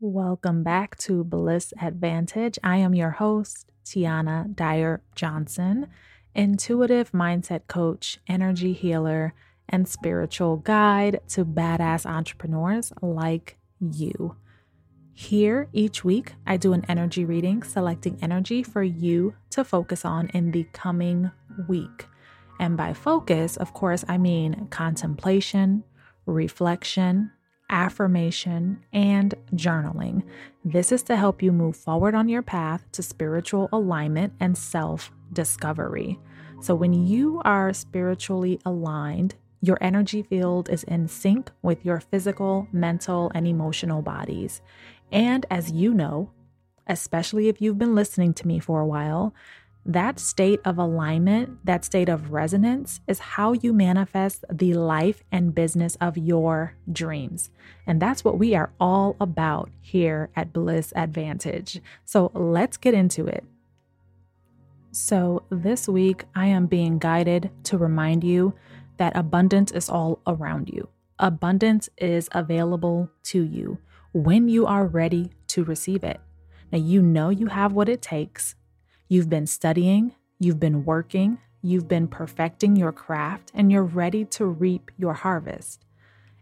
Welcome back to Bliss Advantage. I am your host, Teonna Dyer Johnson, intuitive mindset coach, energy healer, and spiritual guide to badass entrepreneurs like you. Here, each week, I do an energy reading, selecting energy for you to focus on in the coming week. And by focus, of course, I mean contemplation, reflection, affirmation, and journaling. This is to help you move forward on your path to spiritual alignment and self discovery. So, when you are spiritually aligned, your energy field is in sync with your physical, mental, and emotional bodies. And as you know, especially if you've been listening to me for a while, that state of alignment, that state of resonance, is how you manifest the life and business of your dreams. And that's what we are all about here at Bliss Advantage. So let's get into it. So, this week, I am being guided to remind you that abundance is all around you. Abundance is available to you when you are ready to receive it. Now, you know you have what it takes You've been studying, you've been working, you've been perfecting your craft, and you're ready to reap your harvest.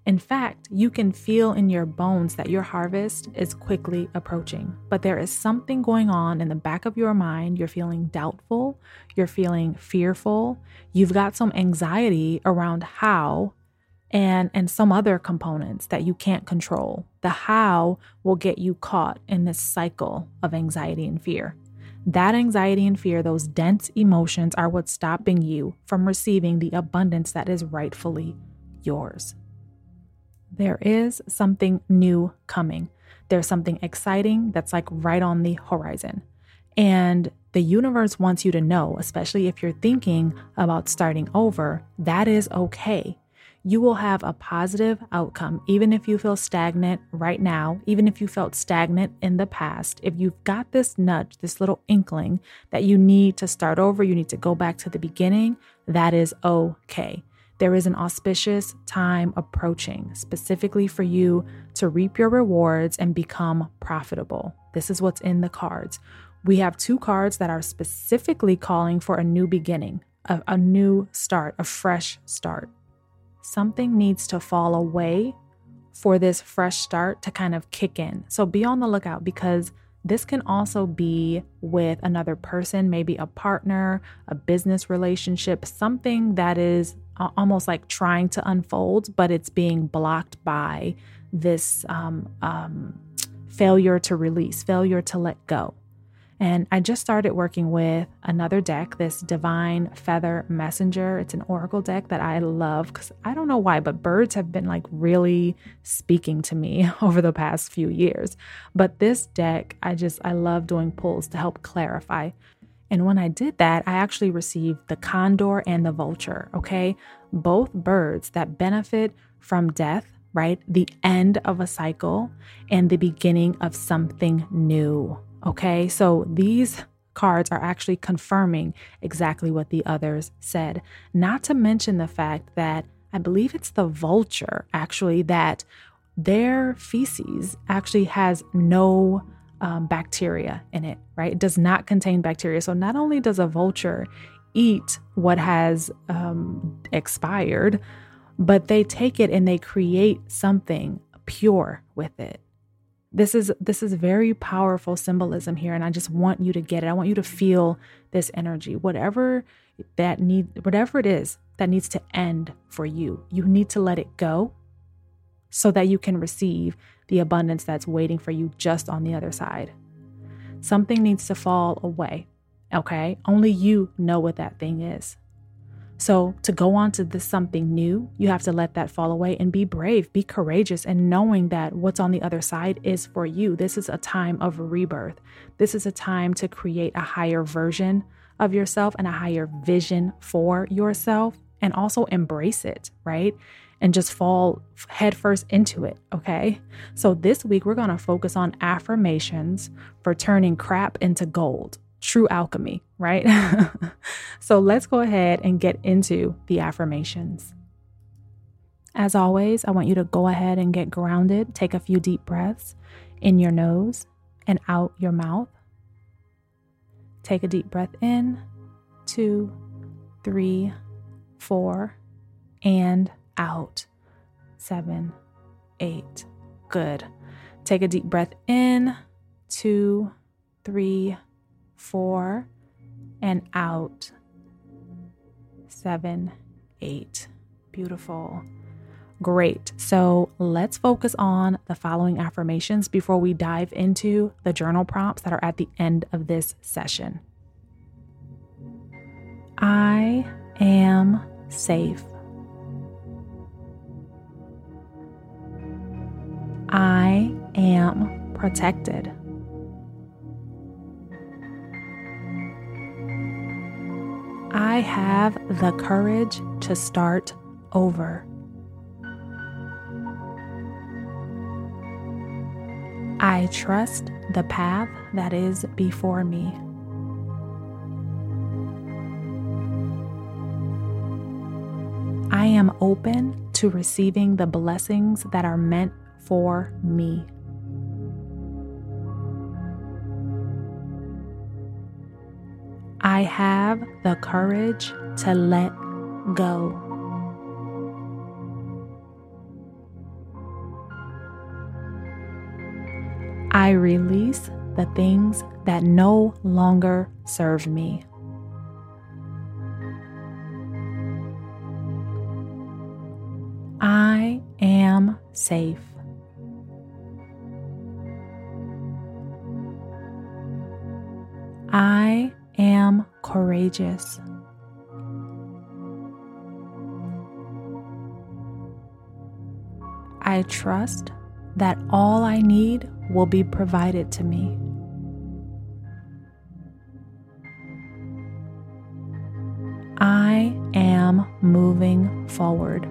In fact, you can feel in your bones that your harvest is quickly approaching, but there is something going on in the back of your mind. You're feeling doubtful, you're feeling fearful, you've got some anxiety around how and and some other components that you can't control. The how will get you caught in this cycle of anxiety and fear. That anxiety and fear, those dense emotions, are what's stopping you from receiving the abundance that is rightfully yours. There is something new coming. There's something exciting that's like right on the horizon. And the universe wants you to know, especially if you're thinking about starting over, that is okay you will have a positive outcome, even if you feel stagnant right now, even if you felt stagnant in the past. If you've got this nudge, this little inkling that you need to start over, you need to go back to the beginning, that is okay. There is an auspicious time approaching, specifically for you to reap your rewards and become profitable. This is what's in the cards. We have two cards that are specifically calling for a new beginning, a, a new start, a fresh start something needs to fall away for this fresh start to kind of kick in. So be on the lookout because this can also be with another person, maybe a partner, a business relationship, something that is almost like trying to unfold, but it's being blocked by this um, um, failure to release, failure to let go. And I just started working with another deck, this Divine Feather Messenger. It's an oracle deck that I love because I don't know why, but birds have been like really speaking to me over the past few years. But this deck, I just, I love doing pulls to help clarify. And when I did that, I actually received the condor and the vulture, okay? Both birds that benefit from death, right? The end of a cycle and the beginning of something new. Okay, so these cards are actually confirming exactly what the others said. Not to mention the fact that I believe it's the vulture actually that their feces actually has no um, bacteria in it, right? It does not contain bacteria. So not only does a vulture eat what has um, expired, but they take it and they create something pure with it. This is this is very powerful symbolism here and I just want you to get it. I want you to feel this energy. Whatever that need whatever it is that needs to end for you. You need to let it go so that you can receive the abundance that's waiting for you just on the other side. Something needs to fall away. Okay? Only you know what that thing is. So, to go on to this something new, you have to let that fall away and be brave, be courageous, and knowing that what's on the other side is for you. This is a time of rebirth. This is a time to create a higher version of yourself and a higher vision for yourself, and also embrace it, right? And just fall headfirst into it, okay? So, this week we're gonna focus on affirmations for turning crap into gold true alchemy, right? so let's go ahead and get into the affirmations. as always, I want you to go ahead and get grounded. Take a few deep breaths in your nose and out your mouth. Take a deep breath in, two, three, four, and out. Seven, eight. Good. Take a deep breath in, two, three, four, and out. Seven, eight. Beautiful. Great. So let's focus on the following affirmations before we dive into the journal prompts that are at the end of this session. I am safe. I am protected. I have the courage to start over. I trust the path that is before me. I am open to receiving the blessings that are meant for me. I have the courage to let go. I release the things that no longer serve me. I am safe. I trust that all I need will be provided to me. I am moving forward.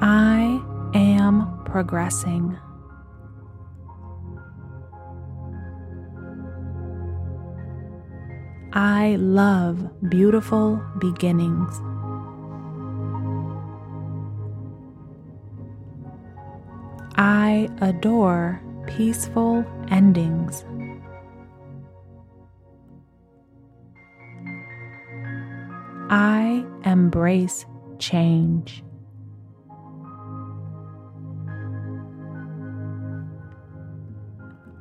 I am progressing. I love beautiful beginnings. I adore peaceful endings. I embrace change.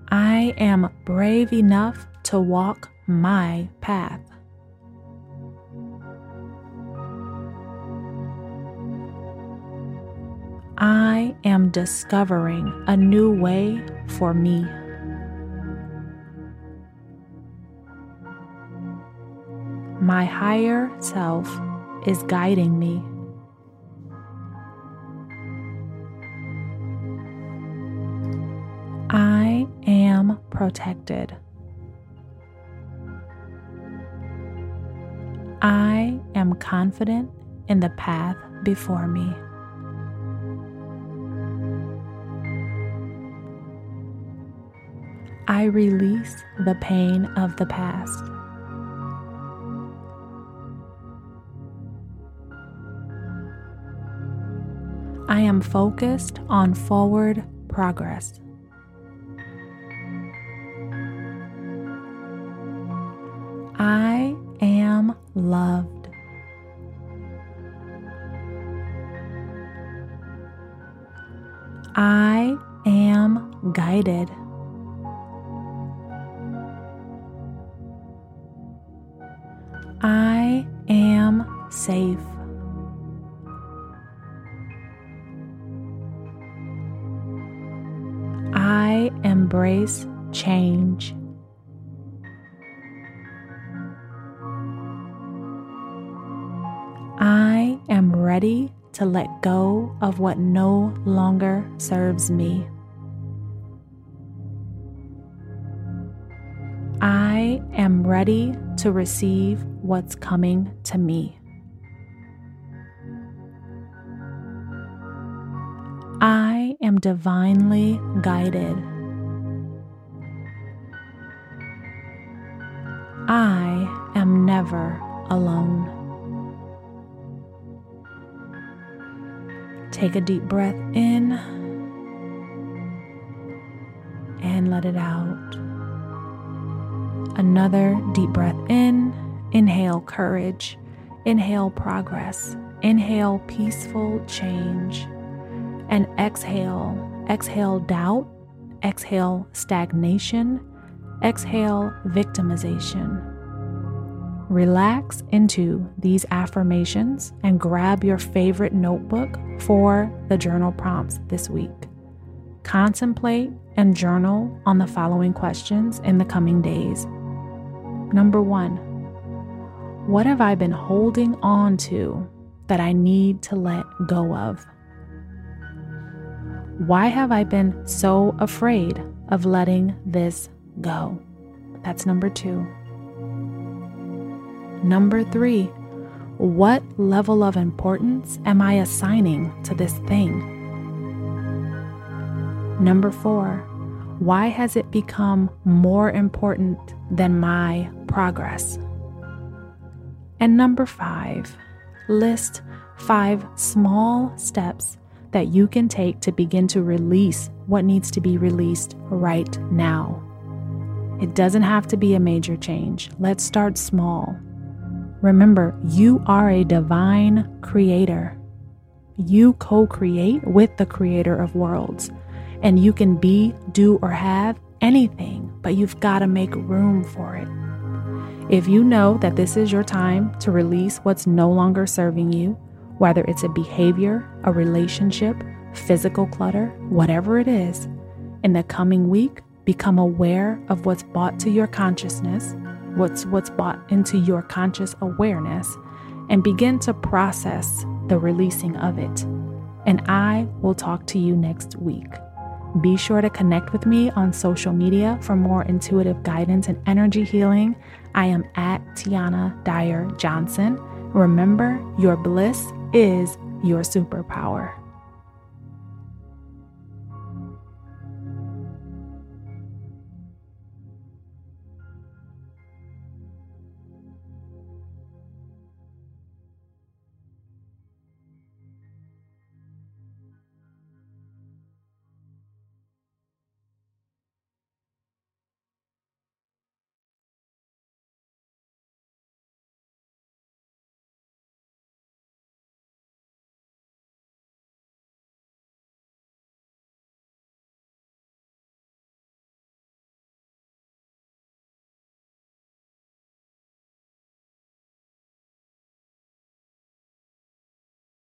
I am brave enough to walk my path. I am discovering a new way for me. My higher self is guiding me. I am protected. Confident in the path before me. I release the pain of the past. I am focused on forward progress. I am loved. I am guided. I am safe. I embrace change. I am ready to let go of what no longer serves me. I am ready to receive what's coming to me. I am divinely guided. I am never alone. Take a deep breath in and let it out. Another deep breath in. Inhale courage. Inhale progress. Inhale peaceful change. And exhale. Exhale doubt. Exhale stagnation. Exhale victimization. Relax into these affirmations and grab your favorite notebook for the journal prompts this week. Contemplate and journal on the following questions in the coming days. Number one, what have I been holding on to that I need to let go of? Why have I been so afraid of letting this go? That's number two. Number three, what level of importance am I assigning to this thing? Number four, why has it become more important than my progress? And number five, list five small steps that you can take to begin to release what needs to be released right now. It doesn't have to be a major change. Let's start small. Remember, you are a divine creator. You co create with the creator of worlds. And you can be, do, or have anything, but you've got to make room for it. If you know that this is your time to release what's no longer serving you, whether it's a behavior, a relationship, physical clutter, whatever it is, in the coming week, become aware of what's brought to your consciousness, what's what's brought into your conscious awareness, and begin to process the releasing of it. And I will talk to you next week. Be sure to connect with me on social media for more intuitive guidance and energy healing. I am at Teonna Dyer Johnson. Remember, your bliss is your superpower.